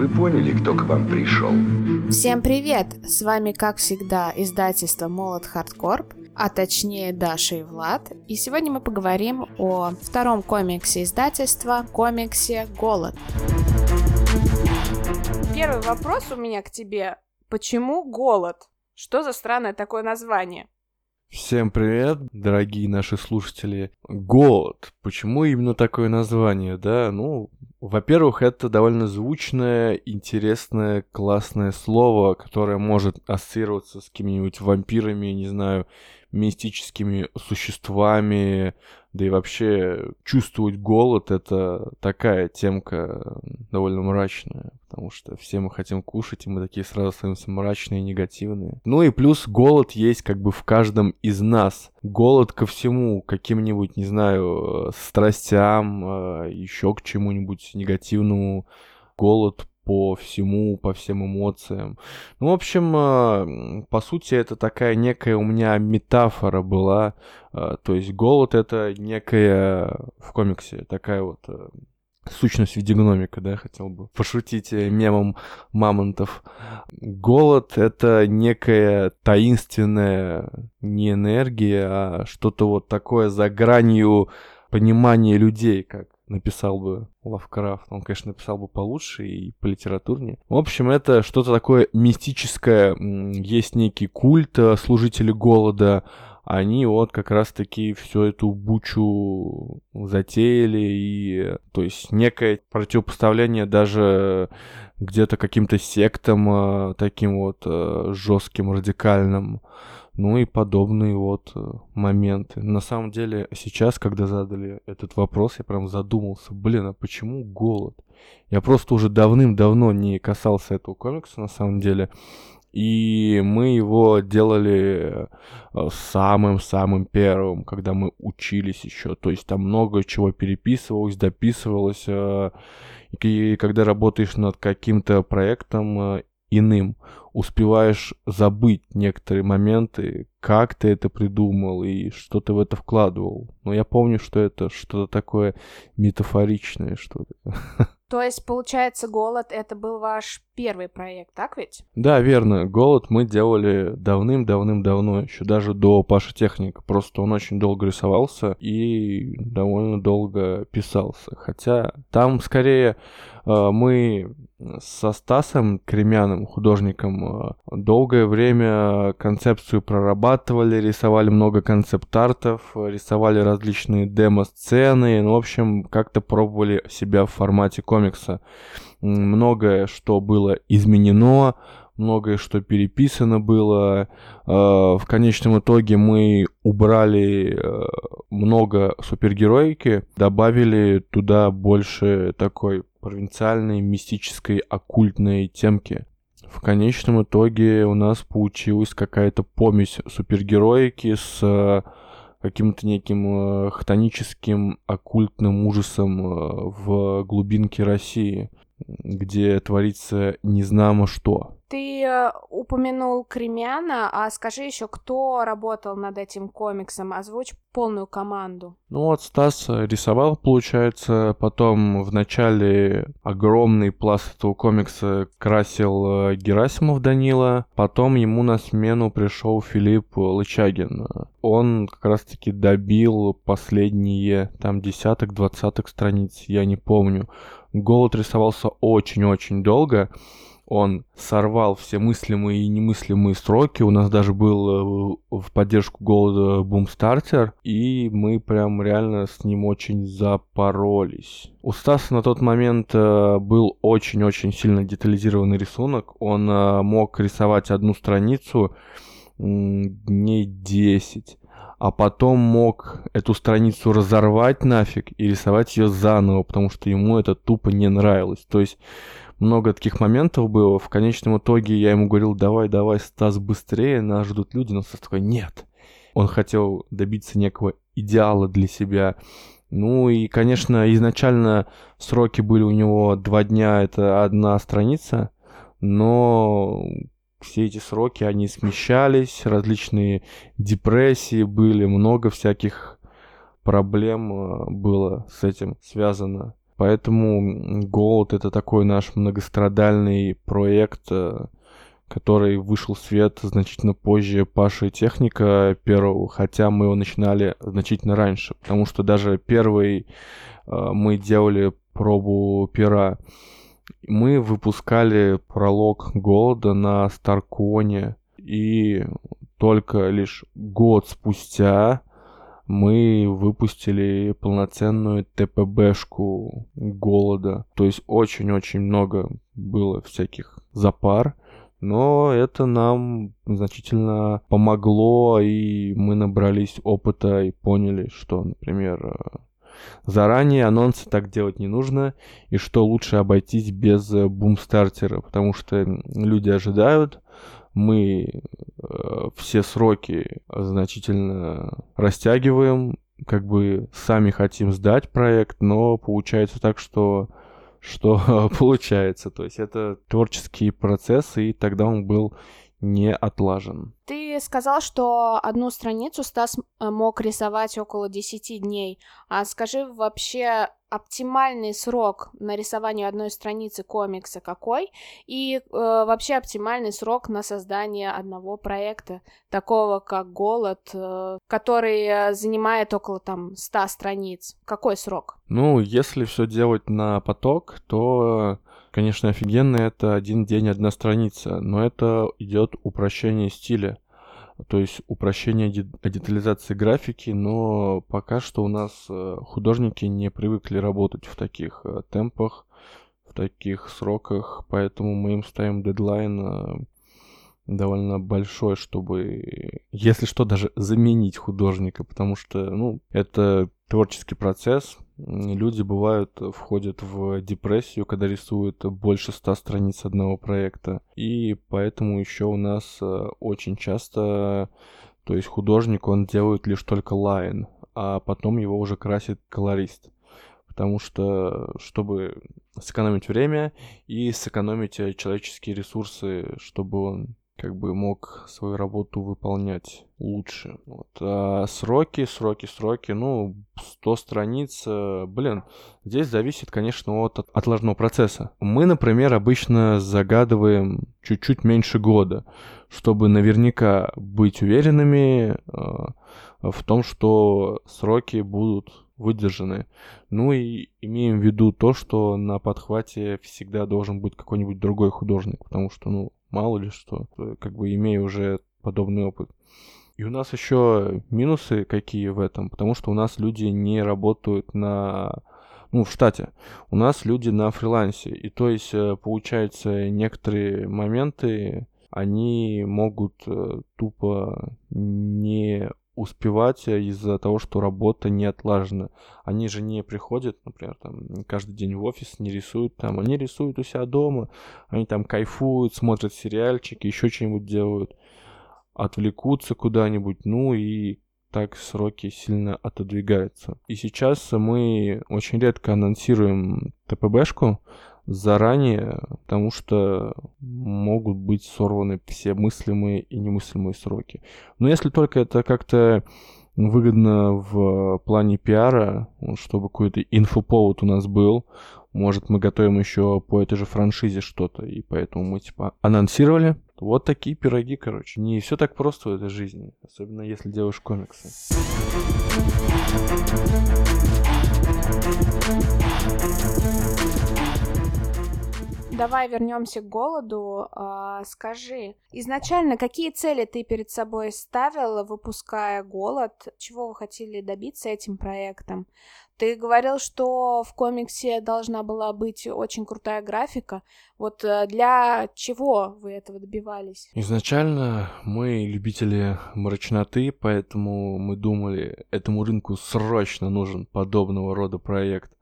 вы поняли, кто к вам пришел? Всем привет! С вами, как всегда, издательство Молот Хардкорп, а точнее Даша и Влад. И сегодня мы поговорим о втором комиксе издательства, комиксе «Голод». Первый вопрос у меня к тебе. Почему «Голод»? Что за странное такое название? Всем привет, дорогие наши слушатели. Голод. Почему именно такое название, да? Ну, во-первых, это довольно звучное, интересное, классное слово, которое может ассоциироваться с какими-нибудь вампирами, не знаю, мистическими существами, да и вообще чувствовать голод — это такая темка довольно мрачная, потому что все мы хотим кушать, и мы такие сразу становимся мрачные негативные. Ну и плюс голод есть как бы в каждом из нас. Голод ко всему, каким-нибудь, не знаю, страстям, а, еще к чему-нибудь негативному. Голод по всему, по всем эмоциям. Ну, в общем, а, по сути, это такая некая у меня метафора была. А, то есть голод — это некая в комиксе такая вот а, сущность в виде гномика, да, хотел бы пошутить э, мемом мамонтов. Голод — это некая таинственная не энергия, а что-то вот такое за гранью понимания людей, как написал бы Лавкрафт. Он, конечно, написал бы получше и по литературнее. В общем, это что-то такое мистическое. Есть некий культ э, служителей голода. Они вот как раз-таки всю эту бучу затеяли. И, то есть, некое противопоставление даже где-то каким-то сектам э, таким вот э, жестким, радикальным. Ну и подобные вот э, моменты. На самом деле, сейчас, когда задали этот вопрос, я прям задумался, блин, а почему голод? Я просто уже давным-давно не касался этого комикса, на самом деле. И мы его делали э, самым-самым первым, когда мы учились еще. То есть там много чего переписывалось, дописывалось. Э, и когда работаешь над каким-то проектом иным, успеваешь забыть некоторые моменты, как ты это придумал и что ты в это вкладывал. Но я помню, что это что-то такое метафоричное, что-то. То есть, получается, «Голод» — это был ваш первый проект, так ведь? Да, верно. «Голод» мы делали давным-давным-давно, еще даже до Паши Техника. Просто он очень долго рисовался и довольно долго писался. Хотя там скорее мы со Стасом Кремяным, художником, э, долгое время концепцию прорабатывали, рисовали много концепт-артов, рисовали различные демо-сцены, ну, в общем, как-то пробовали себя в формате комикса. Многое, что было изменено, многое, что переписано было. Э, в конечном итоге мы убрали э, много супергероики, добавили туда больше такой провинциальной, мистической, оккультной темки. В конечном итоге у нас получилась какая-то помесь супергероики с э, каким-то неким э, хтоническим оккультным ужасом э, в глубинке России, где творится незнамо что. Ты э, упомянул Кремяна, а скажи еще, кто работал над этим комиксом? Озвучь полную команду. Ну вот Стас рисовал, получается, потом в начале огромный пласт этого комикса красил э, Герасимов Данила, потом ему на смену пришел Филипп Лычагин. Он как раз-таки добил последние там десяток, двадцаток страниц, я не помню. Голод рисовался очень-очень долго, он сорвал все мыслимые и немыслимые сроки. У нас даже был э, в поддержку голода бумстартер, и мы прям реально с ним очень запоролись. У Стаса на тот момент э, был очень-очень сильно детализированный рисунок. Он э, мог рисовать одну страницу дней 10 а потом мог эту страницу разорвать нафиг и рисовать ее заново, потому что ему это тупо не нравилось. То есть много таких моментов было. В конечном итоге я ему говорил, давай, давай, Стас, быстрее, нас ждут люди. Но Стас такой, нет. Он хотел добиться некого идеала для себя. Ну и, конечно, изначально сроки были у него два дня, это одна страница, но все эти сроки, они смещались, различные депрессии были, много всяких проблем э, было с этим связано. Поэтому Голод это такой наш многострадальный проект, э, который вышел в свет значительно позже Паши и Техника первого, хотя мы его начинали значительно раньше, потому что даже первый э, мы делали пробу пера. Мы выпускали пролог Голода на Старконе, и только лишь год спустя мы выпустили полноценную ТПБшку голода. То есть очень-очень много было всяких запар. Но это нам значительно помогло, и мы набрались опыта и поняли, что, например, заранее анонсы так делать не нужно, и что лучше обойтись без бумстартера, потому что люди ожидают, мы э, все сроки значительно растягиваем, как бы сами хотим сдать проект, но получается так, что что получается. То есть это творческий процесс, и тогда он был не отлажен. Ты сказал, что одну страницу Стас э, мог рисовать около 10 дней. А скажи вообще, оптимальный срок на рисование одной страницы комикса какой? И э, вообще оптимальный срок на создание одного проекта, такого как «Голод», э, который занимает около там 100 страниц. Какой срок? Ну, если все делать на поток, то Конечно, офигенно это один день, одна страница, но это идет упрощение стиля. То есть упрощение детализации графики, но пока что у нас э, художники не привыкли работать в таких э, темпах, в таких сроках, поэтому мы им ставим дедлайн э, довольно большой, чтобы, если что, даже заменить художника, потому что, ну, это творческий процесс, люди бывают, э, входят в депрессию, когда рисуют больше ста страниц одного проекта. И поэтому еще у нас э, очень часто, то есть художник, он делает лишь только лайн, а потом его уже красит колорист. Потому что, чтобы сэкономить время и сэкономить э, человеческие ресурсы, чтобы он как бы мог свою работу выполнять лучше. Вот. А сроки, сроки, сроки, ну, 100 страниц, э, блин, здесь зависит, конечно, от отложного процесса. Мы, например, обычно загадываем чуть-чуть меньше года, чтобы наверняка быть уверенными э, в том, что сроки будут выдержаны. Ну и имеем в виду то, что на подхвате всегда должен быть какой-нибудь другой художник, потому что, ну, мало ли что, как бы имея уже подобный опыт. И у нас еще минусы какие в этом, потому что у нас люди не работают на ну, в штате. У нас люди на фрилансе. И то есть, э, получается, некоторые моменты, они могут э, тупо не успевать э, из-за того, что работа не отлажена. Они же не приходят, например, там, каждый день в офис, не рисуют там, они рисуют у себя дома, они там кайфуют, смотрят сериальчики, еще что-нибудь делают, отвлекутся куда-нибудь, ну и так сроки сильно отодвигаются. И сейчас мы очень редко анонсируем ТПБшку, заранее, потому что могут быть сорваны все мыслимые и немыслимые сроки. Но если только это как-то выгодно в плане пиара, чтобы какой-то инфоповод у нас был, может, мы готовим еще по этой же франшизе что-то, и поэтому мы, типа, анонсировали. Вот такие пироги, короче. Не все так просто в этой жизни, особенно если делаешь комиксы. Давай вернемся к голоду. А, скажи, изначально какие цели ты перед собой ставил, выпуская голод? Чего вы хотели добиться этим проектом? Ты говорил, что в комиксе должна была быть очень крутая графика. Вот э, для чего вы этого добивались? Изначально мы любители мрачноты, поэтому мы думали, этому рынку срочно нужен подобного рода проект.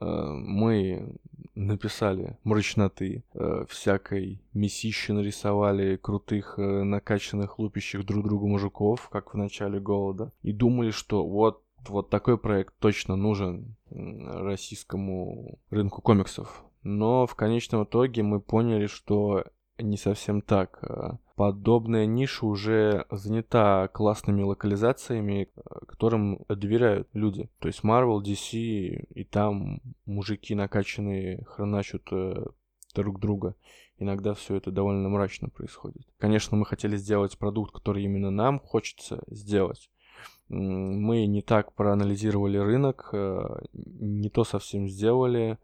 Э, мы написали мрачноты, э, всякой месищи нарисовали, крутых, э, накачанных, лупящих друг другу мужиков, как в начале голода, и думали, что вот вот такой проект точно нужен российскому рынку комиксов. Но в конечном итоге мы поняли, что не совсем так. А подобная ниша уже занята классными локализациями, которым доверяют люди. То есть Marvel, DC, и там мужики накачанные хреначут э, друг друга. Иногда все это довольно мрачно происходит. Конечно, мы хотели сделать продукт, который именно нам хочется сделать. Мы не так проанализировали рынок, э, не то совсем сделали.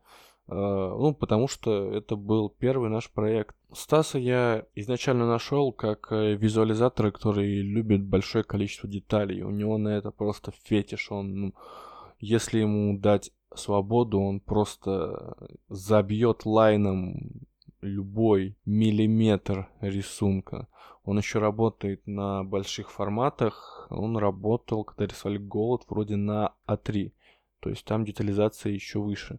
Э, ну, потому что это был первый наш проект. Стаса я изначально нашел как э, визуализатора, который любит большое количество деталей. У него на это просто фетиш. Он, ну, если ему дать свободу, он просто забьет лайном любой миллиметр рисунка. Он еще работает на больших форматах. Он работал, когда рисовали голод, вроде на А3. То есть там детализация еще выше.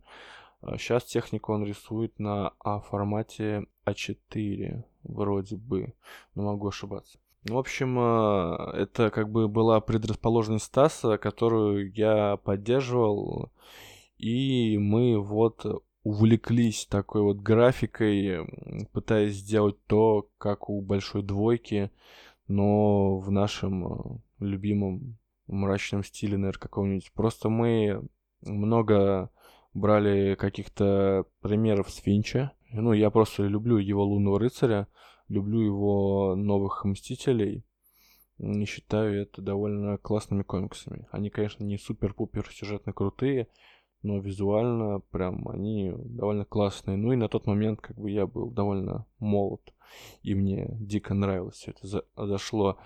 Сейчас а технику он рисует на А формате А4, вроде бы. Но могу ошибаться. В общем, а, это как бы была предрасположенность Стаса, которую я поддерживал. И мы вот увлеклись такой вот графикой, пытаясь сделать то, как у большой двойки, но в нашем э, любимом мрачном стиле, наверное, какого-нибудь. Просто мы много брали каких-то примеров с Финча. Ну, я просто люблю его Лунного Рыцаря, люблю его Новых Мстителей. Не считаю это довольно классными комиксами. Они, конечно, не супер-пупер сюжетно крутые, но визуально прям они довольно классные. Ну и на тот момент как бы я был довольно молод, и мне дико нравилось все это за зашло.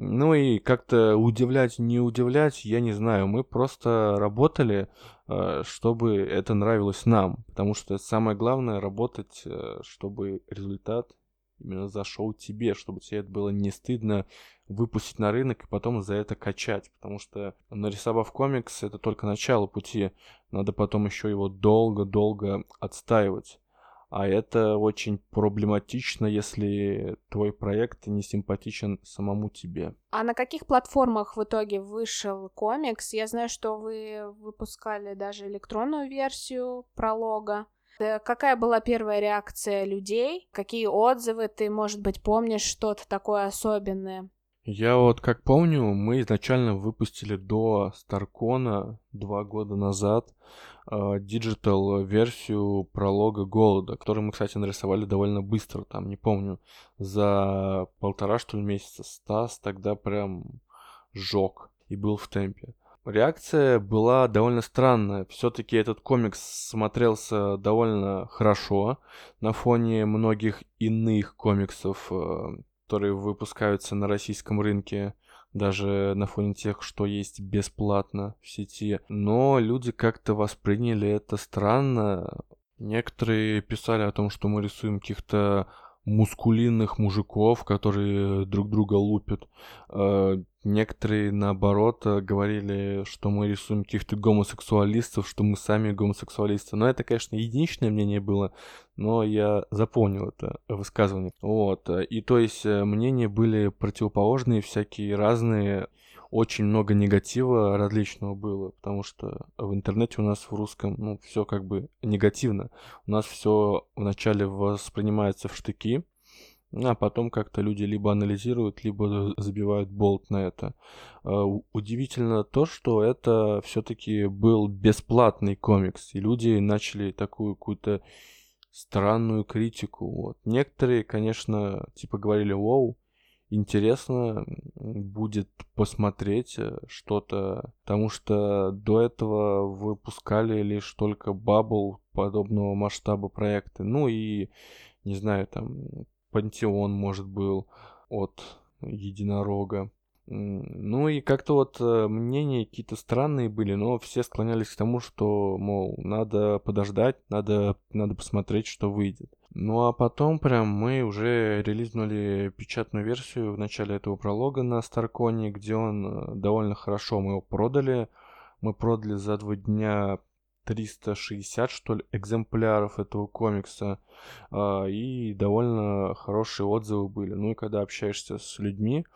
Ну и как-то удивлять, не удивлять, я не знаю. Мы просто работали, э, чтобы это нравилось нам. Потому что самое главное работать, э, чтобы результат именно зашел тебе, чтобы тебе это было не стыдно выпустить на рынок и потом за это качать. Потому что нарисовав комикс, это только начало пути. Надо потом еще его долго-долго отстаивать. А это очень проблематично, если твой проект не симпатичен самому тебе. А на каких платформах в итоге вышел комикс? Я знаю, что вы выпускали даже электронную версию пролога. Э, какая была первая реакция людей? Какие отзывы? Ты, может быть, помнишь что-то такое особенное? Я вот как помню, мы изначально выпустили до Старкона два года назад digital версию пролога Голода, который мы, кстати, нарисовали довольно быстро, там, не помню, за полтора, что ли, месяца. Стас тогда прям жёг и был в темпе. Реакция была довольно странная. Все-таки этот комикс смотрелся довольно хорошо на фоне многих иных комиксов, э, которые выпускаются на российском рынке даже на фоне тех, что есть бесплатно в сети. Но люди как-то восприняли это странно. Некоторые писали о том, что мы рисуем каких-то мускулинных мужиков, которые друг друга лупят. Э, некоторые, наоборот, говорили, что мы рисуем каких-то гомосексуалистов, что мы сами гомосексуалисты. Но это, конечно, единичное мнение было, но я запомнил это высказывание. Вот. И то есть э, мнения были противоположные, всякие разные очень много негатива различного было, потому что в интернете у нас в русском, ну, все как бы негативно. У нас все вначале воспринимается в штыки, а потом как-то люди либо анализируют, либо забивают болт на это. А, удивительно то, что это все-таки был бесплатный комикс, и люди начали такую какую-то странную критику. Вот. Некоторые, конечно, типа говорили, вау, интересно будет посмотреть э, что-то, потому что до этого выпускали лишь только Bubble подобного масштаба проекты. Ну и, не знаю, там Пантеон, может, был от Единорога. Ну и как-то вот э, мнения какие-то странные были, но все склонялись к тому, что, мол, надо подождать, надо, надо посмотреть, что выйдет. Ну а потом прям мы уже релизнули печатную версию в начале этого пролога на Старконе, где он э, довольно хорошо мы его продали. Мы продали за два дня 360, что ли, экземпляров этого комикса. А, и довольно хорошие отзывы были. Ну и когда общаешься с людьми,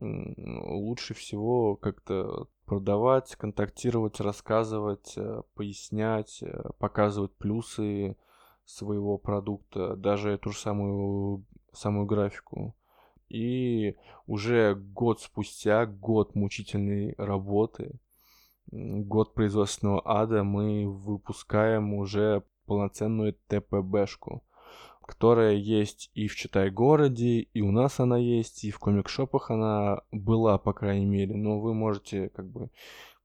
лучше всего как-то продавать, контактировать, рассказывать, э, пояснять, э, показывать плюсы своего продукта. Даже эту же самую самую графику. И уже год спустя, год мучительной работы, год производственного ада, мы выпускаем уже полноценную ТПБшку, которая есть и в Читай-городе, и у нас она есть, и в комик-шопах она была, по крайней мере. Но вы можете как бы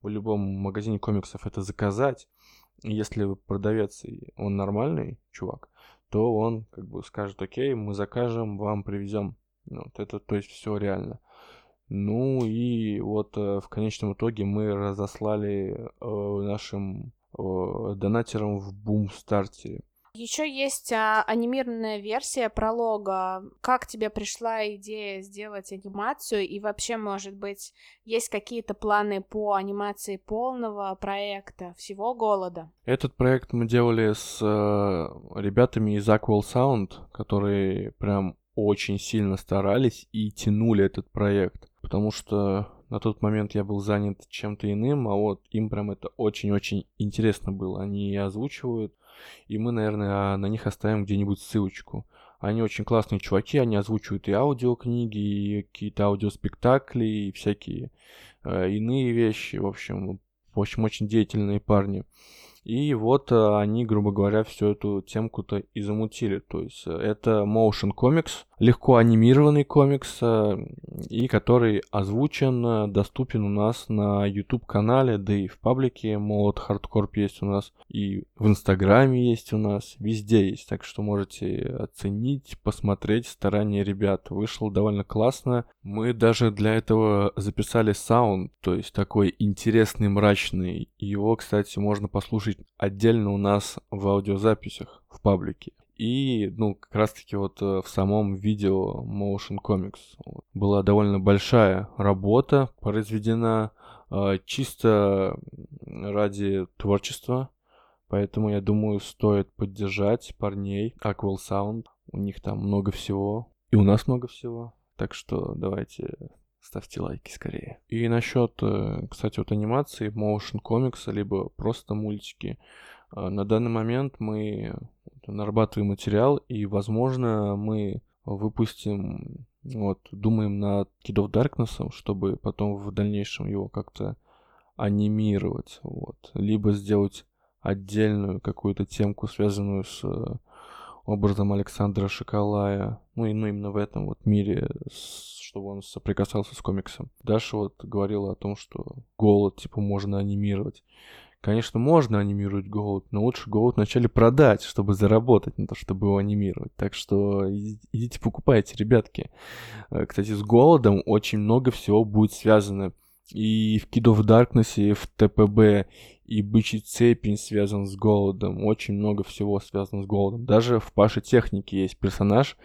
в любом магазине комиксов это заказать. Если продавец, он нормальный чувак, то он как бы скажет, окей, мы закажем, вам привезем. Ну, вот это, то есть, все реально. Ну и вот э, в конечном итоге мы разослали э, нашим донатерам в Бумстарте еще есть а, анимированная версия пролога. Как тебе пришла идея сделать анимацию? И вообще, может быть, есть какие-то планы по анимации полного проекта, всего голода? Этот проект мы делали с э, ребятами из Aqual Sound, которые прям очень сильно старались и тянули этот проект. Потому что на тот момент я был занят чем-то иным, а вот им прям это очень-очень интересно было. Они озвучивают и мы, наверное, на них оставим где-нибудь ссылочку. Они очень классные чуваки, они озвучивают и аудиокниги, и какие-то аудиоспектакли, и всякие э, иные вещи. В общем, в общем, очень деятельные парни. И вот э, они, грубо говоря, всю эту темку-то и замутили. То есть э, это motion comics, легко анимированный комикс, э, и который озвучен, доступен у нас на YouTube-канале, да и в паблике Молот Хардкорп есть у нас, и в Инстаграме есть у нас, везде есть. Так что можете оценить, посмотреть старания ребят. Вышло довольно классно. Мы даже для этого записали саунд, то есть такой интересный, мрачный. Его, кстати, можно послушать слушать отдельно у нас в аудиозаписях в паблике. И, ну, как раз-таки вот э, в самом видео Motion Comics вот, была довольно большая работа произведена э, чисто ради творчества. Поэтому, я думаю, стоит поддержать парней Aqual Sound. У них там много всего. И у нас много всего. Так что давайте ставьте лайки скорее. И насчет, э, кстати, вот анимации, motion комикса, либо просто мультики. Э, на данный момент мы нарабатываем материал, и, возможно, мы выпустим, вот, думаем над Kid of Darkness, чтобы потом в дальнейшем его как-то анимировать, вот. Либо сделать отдельную какую-то темку, связанную с э, образом Александра Шоколая, ну, и, ну именно в этом вот мире, с чтобы он соприкасался с комиксом. Даша вот говорила о том, что голод, типа, можно анимировать. Конечно, можно анимировать голод, но лучше голод вначале продать, чтобы заработать на то, чтобы его анимировать. Так что идите покупайте, ребятки. Э, кстати, с голодом очень много всего будет связано. И в Kid of Darkness, и в ТПБ, и Бычий цепень связан с голодом. Очень много всего связано с голодом. Даже в Паше Технике есть персонаж,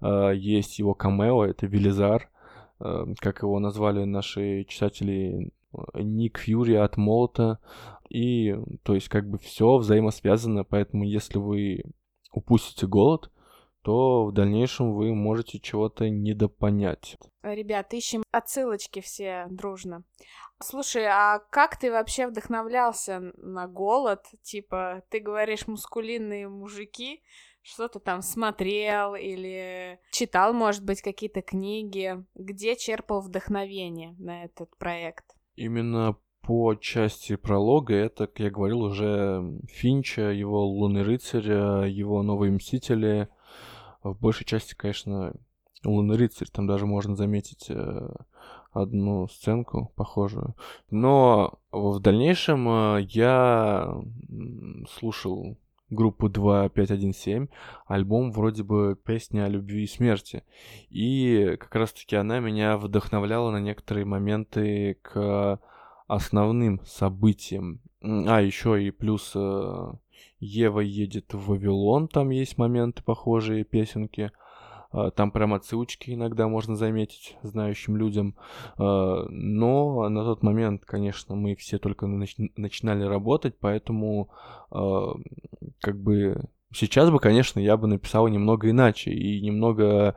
э, есть его камео, это Велизар. Эм, как его назвали наши читатели, Ник Фьюри от Молота. И, то есть, как бы все взаимосвязано, поэтому если вы упустите голод, то в дальнейшем вы можете чего-то недопонять. Ребят, ищем отсылочки все дружно. Слушай, а как ты вообще вдохновлялся на голод? Типа, ты говоришь мускулинные мужики, что ты там смотрел или читал, может быть, какие-то книги? Где черпал вдохновение на этот проект? Именно по части пролога это, как я говорил, уже Финча, его Лунный рыцарь, его Новые Мстители. В большей части, конечно, Лунный рыцарь, там даже можно заметить э, одну сценку похожую. Но в дальнейшем э, я слушал группу 2517, альбом вроде бы «Песня о любви и смерти». И как раз-таки она меня вдохновляла на некоторые моменты к основным событиям. А, еще и плюс э, Ева едет в Вавилон, там есть моменты похожие, песенки. Э, там прям отсылочки иногда можно заметить знающим людям. Э, но на тот момент, конечно, мы все только нач- начинали работать, поэтому э, как бы сейчас бы, конечно, я бы написал немного иначе и немного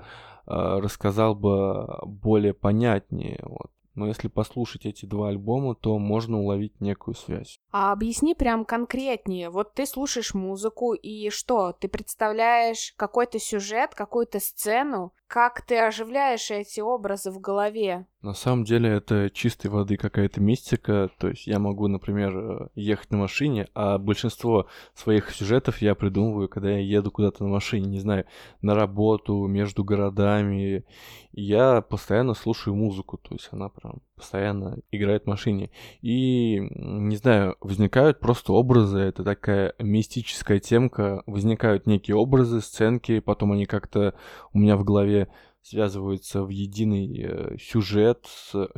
рассказал бы более понятнее. Вот но если послушать эти два альбома, то можно уловить некую связь. А объясни прям конкретнее. Вот ты слушаешь музыку, и что? Ты представляешь какой-то сюжет, какую-то сцену, как ты оживляешь эти образы в голове? На самом деле это чистой воды какая-то мистика. То есть я могу, например, э, ехать на машине, а большинство своих сюжетов я придумываю, когда я еду куда-то на машине, не знаю, на работу, между городами. Я постоянно слушаю музыку, то есть она прям постоянно играет в машине. И, не знаю, возникают просто образы, это такая мистическая темка, возникают некие образы, сценки, потом они как-то у меня в голове связываются в единый э, сюжет,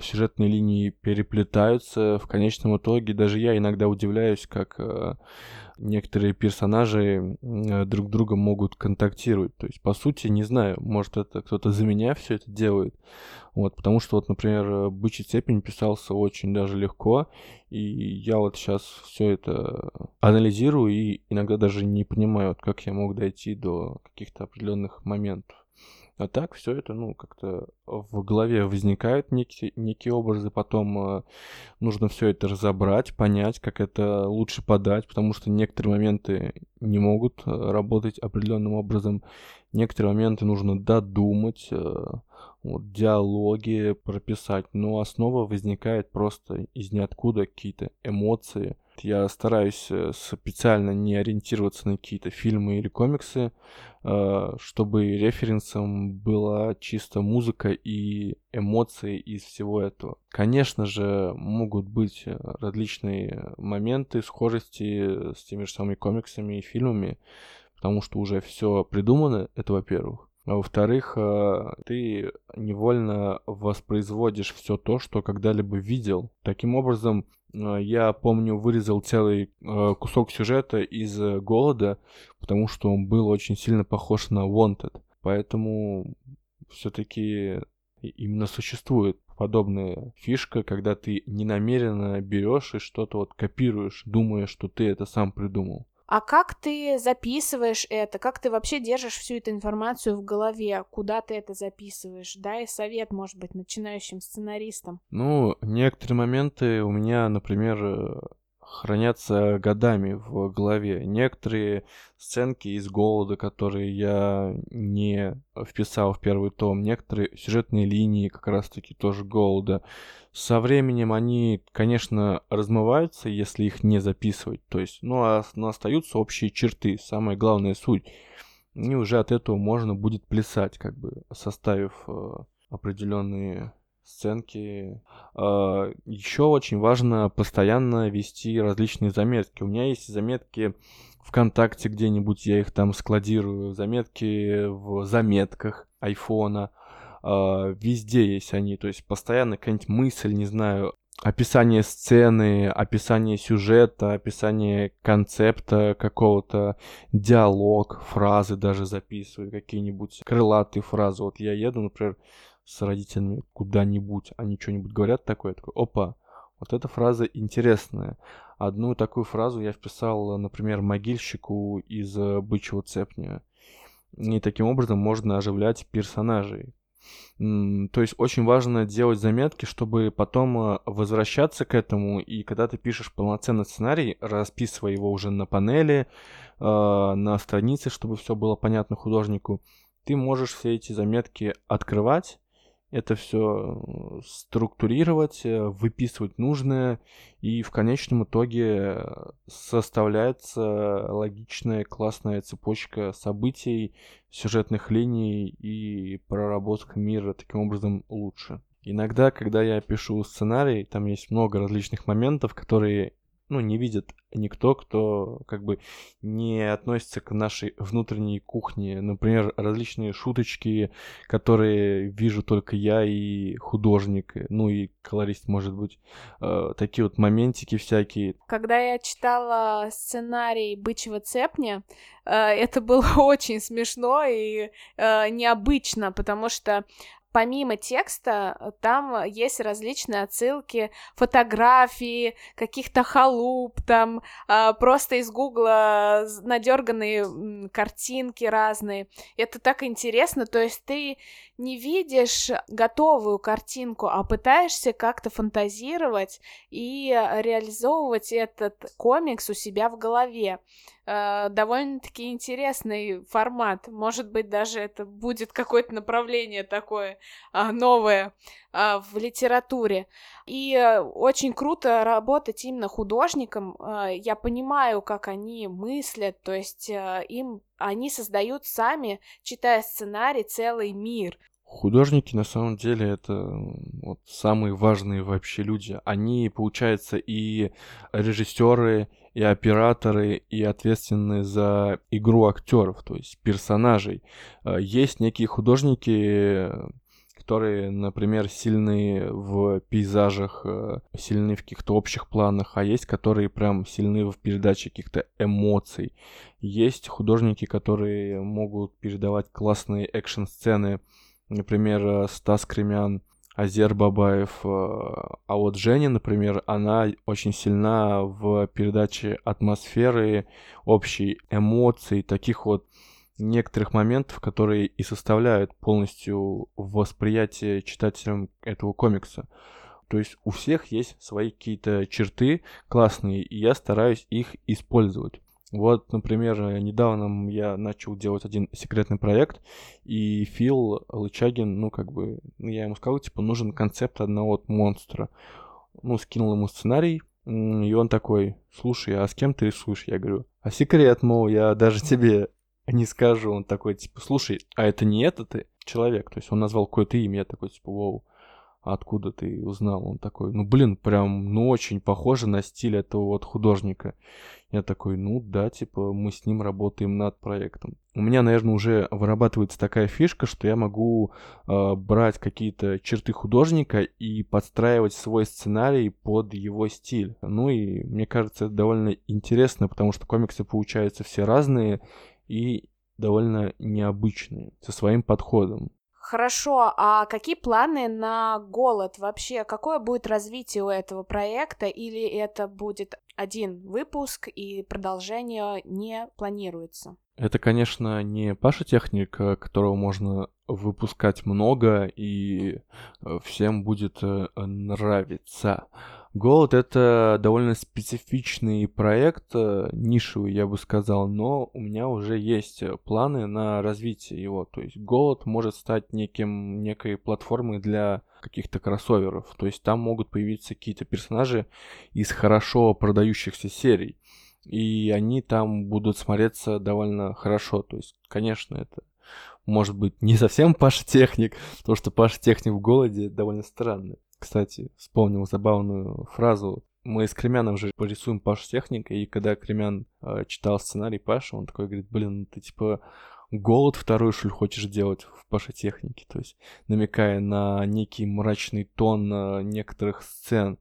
сюжетные линии переплетаются. В конечном итоге даже я иногда удивляюсь, как э, некоторые персонажи э, друг друга могут контактировать. То есть, по сути, не знаю, может это кто-то за меня все это делает. Вот, потому что, вот, например, «Бычий цепень» писался очень даже легко, и я вот сейчас все это анализирую и иногда даже не понимаю, как я мог дойти до каких-то определенных моментов. А так все это, ну, как-то в голове возникают некие, некие образы, потом э, нужно все это разобрать, понять, как это лучше подать, потому что некоторые моменты не могут э, работать определенным образом, некоторые моменты нужно додумать, э, вот, диалоги прописать, но основа возникает просто из ниоткуда, какие-то эмоции, я стараюсь э, специально не ориентироваться на какие-то фильмы или комиксы, э, чтобы референсом была чисто музыка и эмоции из всего этого. Конечно же, могут быть э, различные моменты схожести с теми же самыми комиксами и фильмами, потому что уже все придумано, это во-первых. А во-вторых, ты невольно воспроизводишь все то, что когда-либо видел. Таким образом, Э, я помню, вырезал целый э, кусок сюжета из э, голода, потому что он был очень сильно похож на Wanted. Поэтому все-таки именно существует подобная фишка, когда ты ненамеренно берешь и что-то вот копируешь, думая, что ты это сам придумал. А как ты записываешь это? Как ты вообще держишь всю эту информацию в голове? Куда ты это записываешь? Дай совет, может быть, начинающим сценаристам. Ну, некоторые моменты у меня, например, хранятся годами в голове. Некоторые сценки из голода, которые я не вписал в первый том, некоторые сюжетные линии как раз-таки тоже голода. Со временем они, конечно, размываются, если их не записывать. То есть, ну, а, остаются общие черты, самая главная суть. И уже от этого можно будет плясать, как бы составив э, определенные сценки. А, Еще очень важно постоянно вести различные заметки. У меня есть заметки ВКонтакте где-нибудь, я их там складирую, заметки в заметках айфона. А, везде есть они, то есть постоянно какая-нибудь мысль, не знаю, описание сцены, описание сюжета, описание концепта какого-то, диалог, фразы даже записываю, какие-нибудь крылатые фразы. Вот я еду, например, с родителями куда-нибудь, они что-нибудь говорят такое, такой, опа, вот эта фраза интересная. Одну такую фразу я вписал, например, могильщику из э, «Бычьего цепня». И таким образом можно оживлять персонажей. То есть очень важно делать заметки, чтобы потом э, возвращаться к этому, и когда ты пишешь полноценный сценарий, расписывая его уже на панели, э, на странице, чтобы все было понятно художнику, ты можешь все эти заметки открывать это все структурировать, э, выписывать нужное, и в конечном итоге э, составляется логичная, классная цепочка событий, сюжетных линий и проработка мира таким образом лучше. Иногда, когда я пишу сценарий, там есть много различных моментов, которые ну, не видит никто, кто как бы не относится к нашей внутренней кухне. Например, различные шуточки, которые вижу только я и художник, ну и колорист, может быть. Э, такие вот моментики всякие. Когда я читала сценарий «Бычьего цепня», э, это было очень смешно и э, необычно, потому что помимо текста, э, там есть различные отсылки, фотографии, каких-то халуп, там э, просто из гугла надерганные картинки разные. Это так интересно, то есть ты не видишь готовую картинку, а пытаешься как-то фантазировать и реализовывать этот комикс у себя в голове. э, довольно-таки интересный формат. Может быть, даже это будет какое-то направление такое э, новое э, в литературе. И э, очень круто работать именно художником. Э, я понимаю, как они мыслят, то есть э, им они создают сами, читая сценарий, целый мир. Художники на самом деле это вот самые важные вообще люди. Они, получается, и режиссеры, и операторы, и ответственны за игру актеров, то есть персонажей. А, есть некие художники, которые, например, сильны в пейзажах, э, сильны в каких-то общих планах, а есть, которые прям сильны в передаче каких-то эмоций. Есть художники, которые могут передавать классные экшн-сцены, например, э, Стас Кремян, Азер Бабаев. Э, а вот Женя, например, она очень сильна в передаче атмосферы, общей эмоций, таких вот некоторых моментов, которые и составляют полностью восприятие читателям этого комикса. То есть у всех есть свои какие-то черты классные, и я стараюсь их использовать. Вот, например, недавно я начал делать один секретный проект, и Фил Лычагин, ну, как бы, ну, я ему сказал, типа, нужен концепт одного монстра. Ну, скинул ему сценарий, и он такой, слушай, а с кем ты рисуешь? Я говорю, а секрет, мол, я даже тебе не скажу. Он такой, типа, слушай, а это не этот человек? То есть он назвал какое-то имя, я такой, типа, вау откуда ты узнал? Он такой, ну, блин, прям, ну, очень похоже на стиль этого вот художника. Я такой, ну, да, типа, мы с ним работаем над проектом. У меня, наверное, уже вырабатывается такая фишка, что я могу э, брать какие-то черты художника и подстраивать свой сценарий под его стиль. Ну и мне кажется, это довольно интересно, потому что комиксы получаются все разные и довольно необычные, со своим подходом. Хорошо, а какие планы на голод вообще? Какое будет развитие у этого проекта? Или это будет один выпуск и продолжение не планируется? Это, конечно, не Паша Техник, которого можно выпускать много и э, всем будет э, нравиться. Голод — это довольно специфичный проект, э, нишевый, я бы сказал, но у меня уже есть э, планы на развитие его. То есть Голод может стать неким, некой платформой для каких-то кроссоверов. То есть там могут появиться какие-то персонажи из хорошо продающихся серий. И они там будут смотреться довольно хорошо. То есть, конечно, это может быть не совсем Паша Техник, потому что Паша Техник в голоде довольно странный. Кстати, вспомнил забавную фразу. Мы с Кремяном же порисуем Пашу техника, и когда Кремян э, читал сценарий Паши, он такой говорит, блин, ты типа голод второй, ли, хочешь делать в Паше технике? То есть намекая на некий мрачный тон э, некоторых сцен.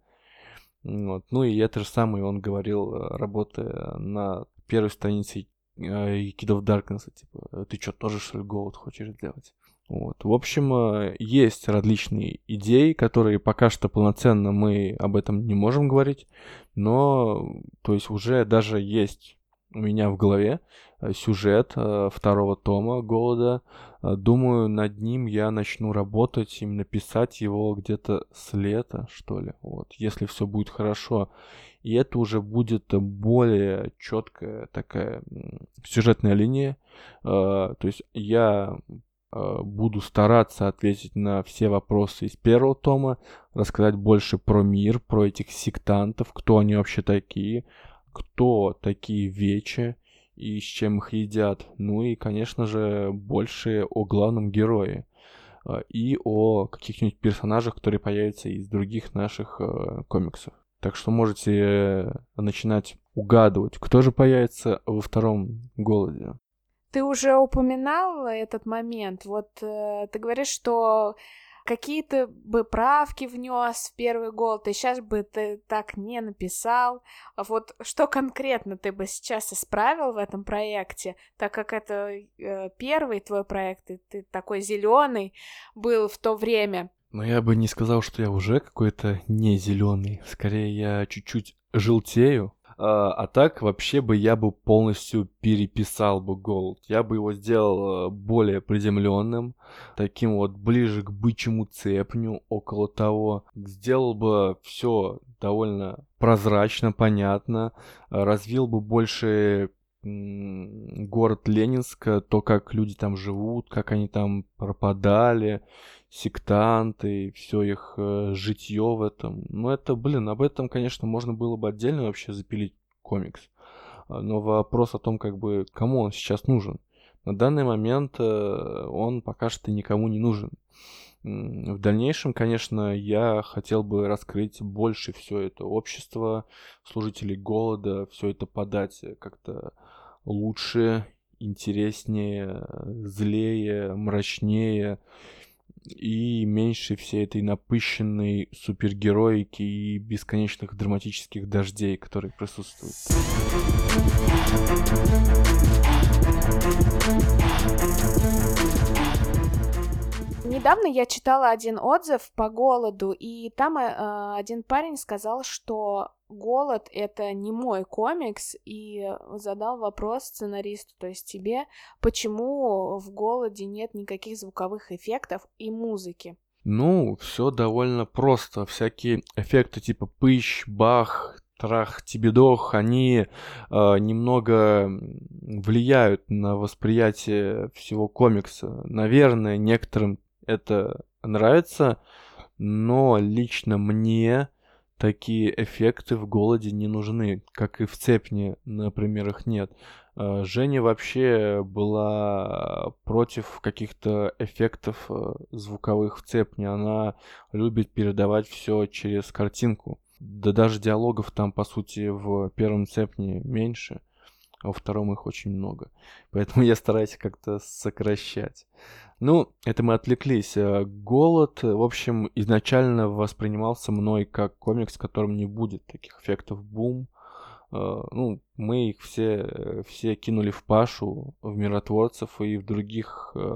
Вот. Ну и это же самое он говорил, э, работая на первой странице э, Kid of Darkness, типа, ты что, тоже, что ли, голод хочешь делать? Вот. В общем, э, есть различные идеи, которые пока что полноценно мы об этом не можем говорить, но то есть уже даже есть у меня в голове э, сюжет э, второго тома «Голода». Думаю, над ним я начну работать, именно писать его где-то с лета, что ли, вот, если все будет хорошо. И это уже будет более четкая такая сюжетная линия. То есть я буду стараться ответить на все вопросы из первого тома, рассказать больше про мир, про этих сектантов, кто они вообще такие, кто такие вечи и с чем их едят. Ну и, конечно же, больше о главном герое э, и о каких-нибудь персонажах, которые появятся из других наших э, комиксов. Так что можете начинать угадывать, кто же появится во втором голоде. Ты уже упоминал этот момент. Вот э, ты говоришь, что какие-то бы правки внес в первый гол, ты сейчас бы ты так не написал. А вот что конкретно ты бы сейчас исправил в этом проекте, так как это э, первый твой проект, и ты такой зеленый был в то время. Ну, я бы не сказал, что я уже какой-то не зеленый. Скорее, я чуть-чуть желтею, а, а так вообще бы я бы полностью переписал бы Gold. Я бы его сделал э, более приземленным, таким вот ближе к бычьему цепню, около того. Сделал бы все довольно прозрачно, понятно, развил бы больше город Ленинск, то, как люди там живут, как они там пропадали, сектанты, все их э, житье в этом. Ну, это, блин, об этом, конечно, можно было бы отдельно вообще запилить комикс. А, но вопрос о том, как бы, кому он сейчас нужен. На данный момент э, он пока что никому не нужен. В дальнейшем, конечно, я хотел бы раскрыть больше все это общество, служителей голода, все это подать как-то лучше, интереснее, злее, мрачнее и меньше всей этой напыщенной супергероики и бесконечных драматических дождей, которые присутствуют. Недавно я читала один отзыв по голоду, и там э, один парень сказал, что голод это не мой комикс, и задал вопрос сценаристу, то есть тебе, почему в голоде нет никаких звуковых эффектов и музыки. Ну, все довольно просто. Всякие эффекты типа пыщ, бах, трах, тебедох, они э, немного влияют на восприятие всего комикса. Наверное, некоторым это нравится, но лично мне такие эффекты в голоде не нужны, как и в цепне, например, их нет. А, Женя вообще была против каких-то эффектов э, звуковых в цепне. Она любит передавать все через картинку. Да даже диалогов там, по сути, в первом цепне меньше, а во втором их очень много. Поэтому я стараюсь как-то сокращать. Ну, это мы отвлеклись. Э, Голод, в общем, изначально воспринимался мной как комикс, в котором не будет таких эффектов бум. Э, ну, мы их все, все кинули в Пашу, в Миротворцев и в других э,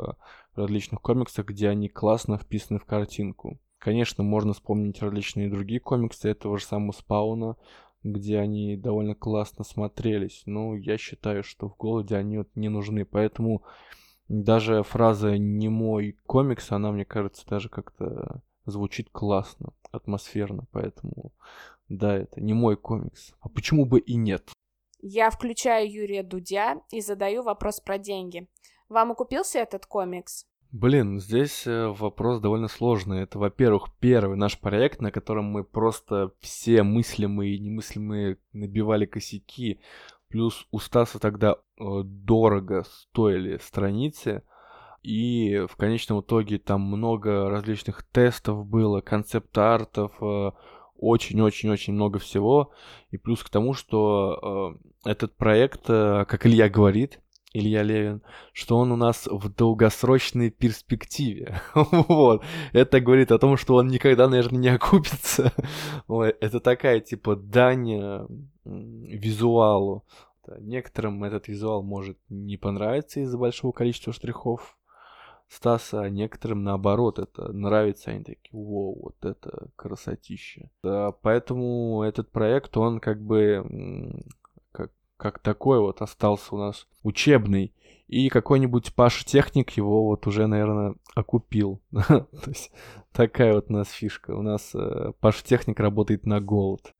различных комиксах, где они классно вписаны в картинку. Конечно, можно вспомнить различные другие комиксы этого же самого Спауна, где они довольно классно смотрелись. Но я считаю, что в голоде они вот не нужны. Поэтому даже фраза «не мой комикс», она, мне кажется, даже как-то звучит классно, атмосферно, поэтому да, это не мой комикс. А почему бы и нет? Я включаю Юрия Дудя и задаю вопрос про деньги. Вам окупился этот комикс? Блин, здесь э, вопрос довольно сложный. Это, во-первых, первый наш проект, на котором мы просто все мыслимые и немыслимые набивали косяки. Плюс у Стаса тогда э, дорого стоили страницы. И в конечном итоге там много различных тестов было, концепт-артов, э, очень-очень-очень много всего. И плюс к тому, что этот проект, как Илья говорит, Илья Левин, что он у нас в долгосрочной перспективе. вот. Это говорит о том, что он никогда, наверное, не окупится. это такая, типа, дань визуалу. Некоторым этот визуал может не понравиться из-за большого количества штрихов Стаса, а некоторым наоборот это нравится, они такие, вау, вот это красотища. Поэтому этот проект, он как бы как такой вот остался у нас учебный. И какой-нибудь Паша Техник его вот уже, наверное, окупил. То есть такая вот у нас фишка. У нас э, Паша Техник работает на голод.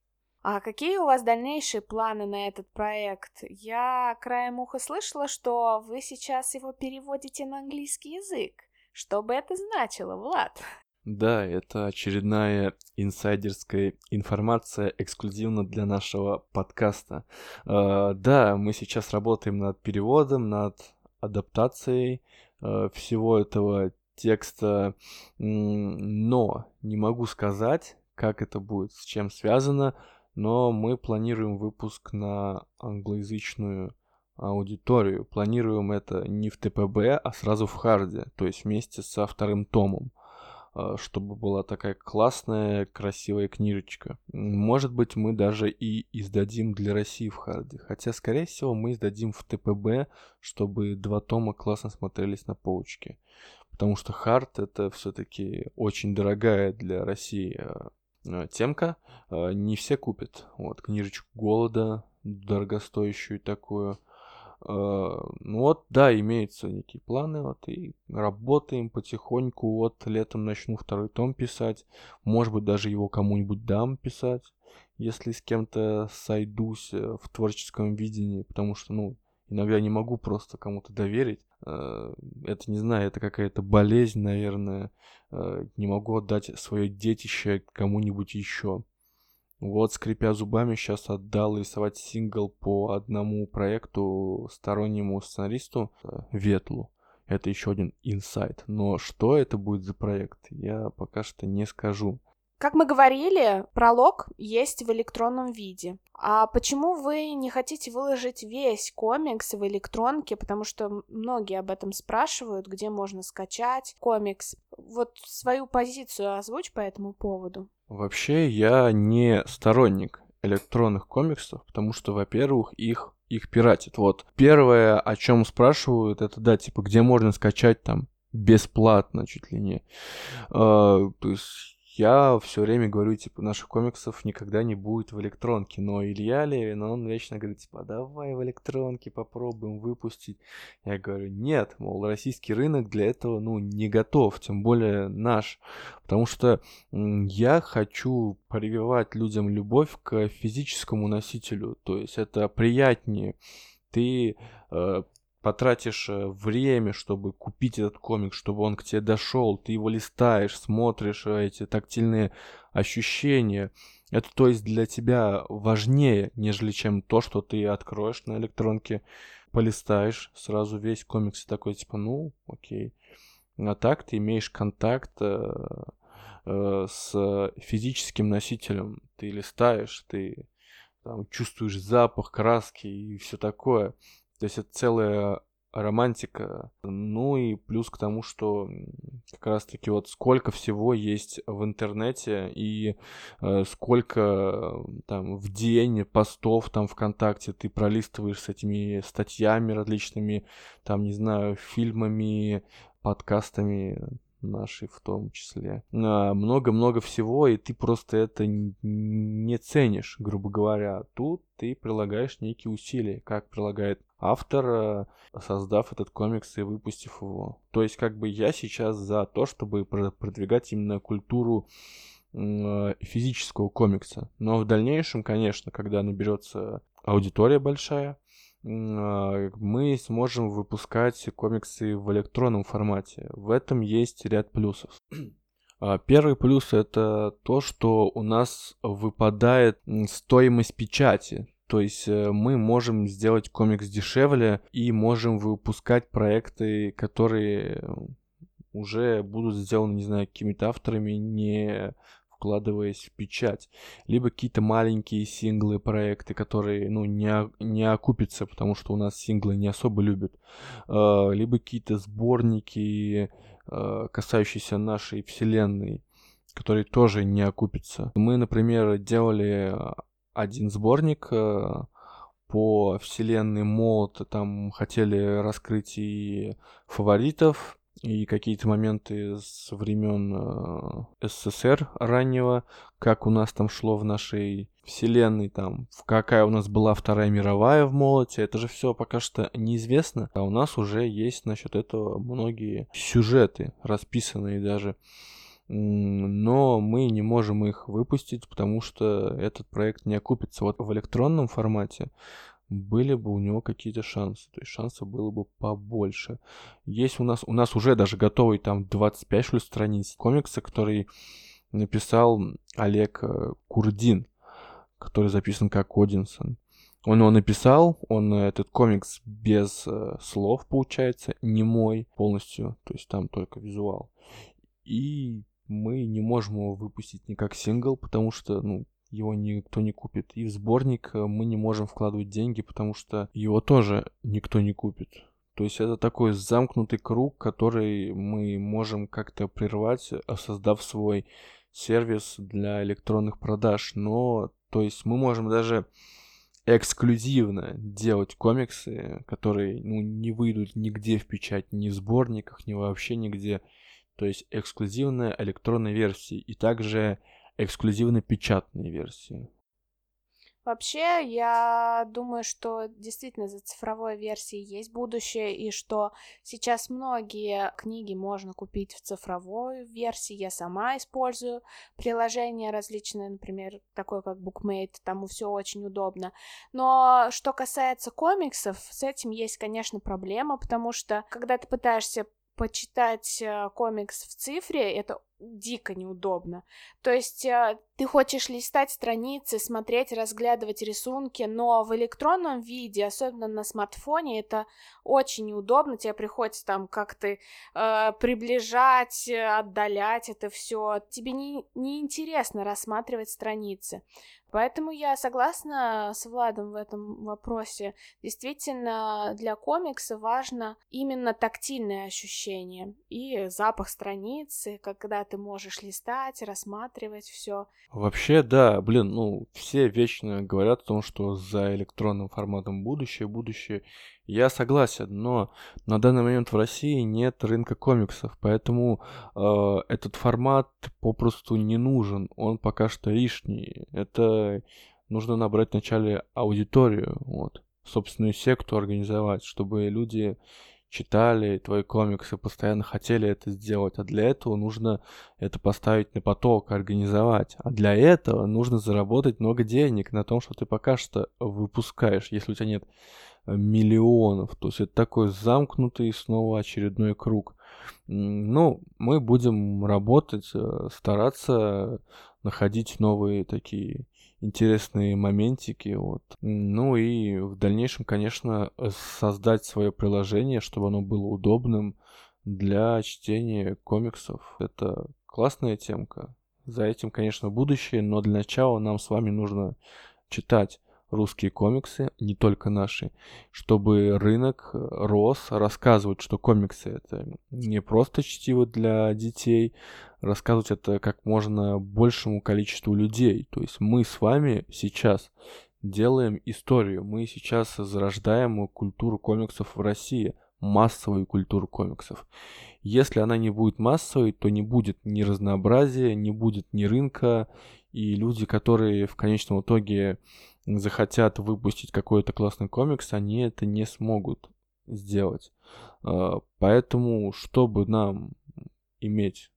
А какие у вас дальнейшие планы на этот проект? Я краем уха слышала, что вы сейчас его переводите на английский язык. Что бы это значило, Влад? Да, это очередная инсайдерская информация эксклюзивно для нашего подкаста. Uh, да, мы сейчас работаем над переводом, над адаптацией uh, всего этого текста, но не могу сказать, как это будет, с чем связано, но мы планируем выпуск на англоязычную аудиторию. Планируем это не в ТПБ, а сразу в харде, то есть вместе со вторым томом. А, чтобы была такая классная, красивая книжечка. Может быть, мы даже и издадим для России в харде. Хотя, скорее всего, мы издадим в ТПБ, чтобы два тома классно смотрелись на полочке. Потому что хард это все-таки очень дорогая для России а, а, темка. Не все купят. Вот, книжечку голода, дорогостоящую такую. Э, ну вот, да, имеются некие планы, вот, и работаем потихоньку, вот, летом начну второй том писать, может быть, даже его кому-нибудь дам писать, если с кем-то сойдусь э, в творческом видении, потому что, ну, Иногда не могу просто кому-то доверить. Э, это, не знаю, это какая-то болезнь, наверное. Не могу отдать свое детище кому-нибудь еще. Вот, скрипя зубами, сейчас отдал рисовать сингл по одному проекту стороннему сценаристу э, Ветлу. Это еще один инсайт. Но что это будет за проект, я пока что не скажу. Как мы говорили, пролог есть в электронном виде. А почему вы не хотите выложить весь комикс в электронке? Потому что многие об этом спрашивают, где можно скачать комикс. Вот свою позицию озвучь по этому поводу. Вообще, я не сторонник электронных комиксов, потому что, во-первых, их их пиратят. Вот первое, о чем спрашивают, это да, типа, где можно скачать там бесплатно, чуть ли не. Uh, то есть я все время говорю, типа, наших комиксов никогда не будет в электронке, но Илья Левин, он вечно говорит, типа, давай в электронке попробуем выпустить. Я говорю, нет, мол, российский рынок для этого, ну, не готов, тем более наш, потому что я хочу прививать людям любовь к физическому носителю, то есть это приятнее. Ты э, потратишь э, время, чтобы купить этот комик, чтобы он к тебе дошел, ты его листаешь, смотришь э, эти тактильные ощущения. Это то есть для тебя важнее, нежели чем то, что ты откроешь на электронке, полистаешь сразу весь комикс и такой типа, ну, окей. А так ты имеешь контакт э, э, с физическим носителем. Ты листаешь, ты там, чувствуешь запах, краски и все такое. То есть это целая романтика. Ну и плюс к тому, что как раз-таки вот сколько всего есть в интернете и э, сколько там в день постов там ВКонтакте ты пролистываешь с этими статьями различными, там, не знаю, фильмами, подкастами нашей в том числе. А, много-много всего, и ты просто это не ценишь, грубо говоря. Тут ты прилагаешь некие усилия, как прилагает автор, э, создав этот комикс и выпустив его. То есть, как бы я сейчас за то, чтобы продвигать именно культуру э, физического комикса. Но в дальнейшем, конечно, когда наберется аудитория большая, а, мы сможем выпускать комиксы в электронном формате. В этом есть ряд плюсов. А, первый плюс это то, что у нас выпадает стоимость печати. То есть э, мы можем сделать комикс дешевле и можем выпускать проекты, которые уже будут сделаны, не знаю, какими-то авторами, не вкладываясь в печать. Либо какие-то маленькие синглы, проекты, которые, ну, не, не окупятся, потому что у нас синглы не особо любят. А, либо какие-то сборники, а, касающиеся нашей вселенной, которые тоже не окупятся. Мы, например, делали один сборник а, по вселенной Молот, там хотели раскрыть и фаворитов, и какие-то моменты с времен э, СССР раннего, как у нас там шло в нашей вселенной, там, какая у нас была Вторая мировая в молоте, это же все пока что неизвестно, а у нас уже есть насчет этого многие сюжеты, расписанные даже. Но мы не можем их выпустить, потому что этот проект не окупится. Вот в электронном формате были бы у него какие-то шансы. То есть шансов было бы побольше. Есть у нас, у нас уже даже готовый там 25 что ли, страниц комикса, который написал Олег э, Курдин, который записан как Одинсон. Он его написал, он этот комикс без э, слов, получается, не мой полностью, то есть там только визуал. И мы не можем его выпустить не как сингл, потому что, ну, его никто не купит. И в сборник э, мы не можем вкладывать деньги, потому что его тоже никто не купит. То есть это такой замкнутый круг, который мы можем как-то прервать, э, создав свой сервис для электронных продаж. Но, то есть мы можем даже эксклюзивно делать комиксы, которые ну, не выйдут нигде в печать, ни в сборниках, ни вообще нигде. То есть эксклюзивная электронная версия. И также эксклюзивно печатные версии. Вообще, я думаю, что действительно за цифровой версией есть будущее, и что сейчас многие книги можно купить в цифровой версии. Я сама использую приложения различные, например, такое как BookMate, тому все очень удобно. Но что касается комиксов, с этим есть, конечно, проблема, потому что когда ты пытаешься почитать э, комикс в цифре, это дико неудобно. То есть э, ты хочешь листать страницы, смотреть, разглядывать рисунки, но в электронном виде, особенно на смартфоне, это очень неудобно. Тебе приходится там как-то э, приближать, отдалять это все. Тебе не, не интересно рассматривать страницы. Поэтому я согласна с Владом в этом вопросе. Действительно, для комикса важно именно тактильное ощущение и запах страницы, когда ты можешь листать, рассматривать все. Вообще, да, блин, ну, все вечно говорят о том, что за электронным форматом будущее, будущее. Я согласен, но на данный момент в России нет рынка комиксов, поэтому э, этот формат попросту не нужен, он пока что лишний. Это нужно набрать вначале аудиторию, вот, собственную секту организовать, чтобы люди читали твои комиксы, постоянно хотели это сделать, а для этого нужно это поставить на поток, организовать. А для этого нужно заработать много денег на том, что ты пока что выпускаешь, если у тебя нет миллионов. То есть это такой замкнутый снова очередной круг. Ну, мы будем работать, э, стараться находить новые такие интересные моментики. Вот. Ну и в дальнейшем, конечно, создать свое приложение, чтобы оно было удобным для чтения комиксов. Это классная темка. За этим, конечно, будущее, но для начала нам с вами нужно читать русские комиксы, не только наши, чтобы рынок э, рос, рассказывать, что комиксы это не просто чтиво для детей, рассказывать это как можно большему количеству людей. То есть мы с вами сейчас делаем историю, мы сейчас зарождаем культуру комиксов в России, массовую культуру комиксов. Если она не будет массовой, то не будет ни разнообразия, не будет ни рынка, и люди, которые в конечном итоге захотят выпустить какой-то классный комикс, они это не смогут сделать. А, поэтому, чтобы нам иметь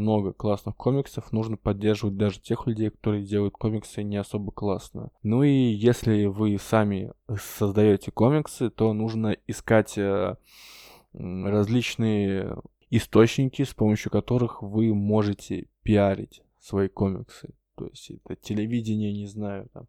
много классных комиксов, нужно поддерживать даже тех людей, которые делают комиксы не особо классно. Ну и если вы сами создаете комиксы, то нужно искать э, различные источники, с помощью которых вы можете пиарить свои комиксы. То есть это телевидение, не знаю, там,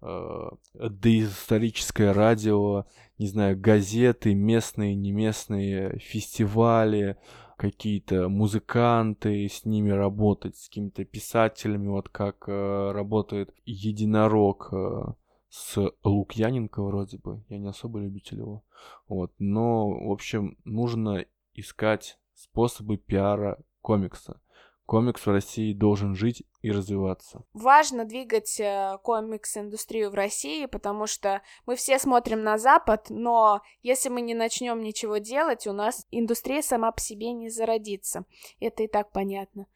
э, доисторическое радио, не знаю, газеты, местные, неместные, фестивали, какие-то музыканты, с ними работать, с какими-то писателями, вот как э, работает единорог э, с Лукьяненко вроде бы, я не особо любитель его, вот, но, в общем, нужно искать способы пиара комикса комикс в России должен жить и развиваться. Важно двигать э, комикс-индустрию в России, потому что мы все смотрим на Запад, но если мы не начнем ничего делать, у нас индустрия сама по себе не зародится. Это и так понятно.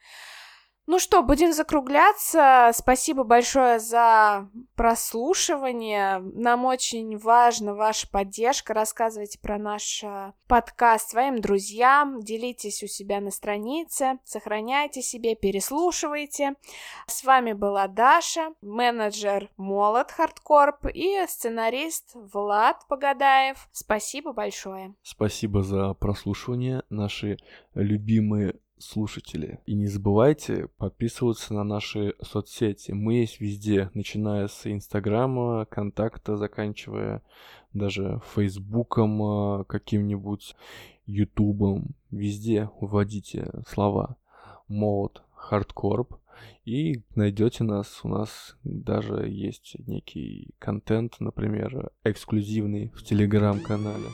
Ну что, будем закругляться. Спасибо большое за прослушивание. Нам очень важна ваша поддержка. Рассказывайте про наш э, подкаст своим друзьям. Делитесь у себя на странице. Сохраняйте себе, переслушивайте. С вами была Даша, менеджер Молот Хардкорп и сценарист Влад Погадаев. Спасибо большое. Спасибо за прослушивание. Наши любимые слушатели. И не забывайте подписываться на наши соцсети. Мы есть везде, начиная с Инстаграма, Контакта, заканчивая даже Фейсбуком а, каким-нибудь, Ютубом. Везде вводите слова мод, хардкорп, и найдете нас. У нас даже есть некий контент, например, эксклюзивный в телеграм-канале,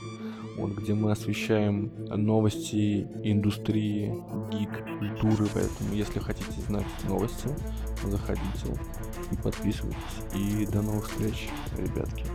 вот, где мы освещаем новости индустрии, гик, культуры. Поэтому, если хотите знать новости, заходите и подписывайтесь. И до новых встреч, ребятки.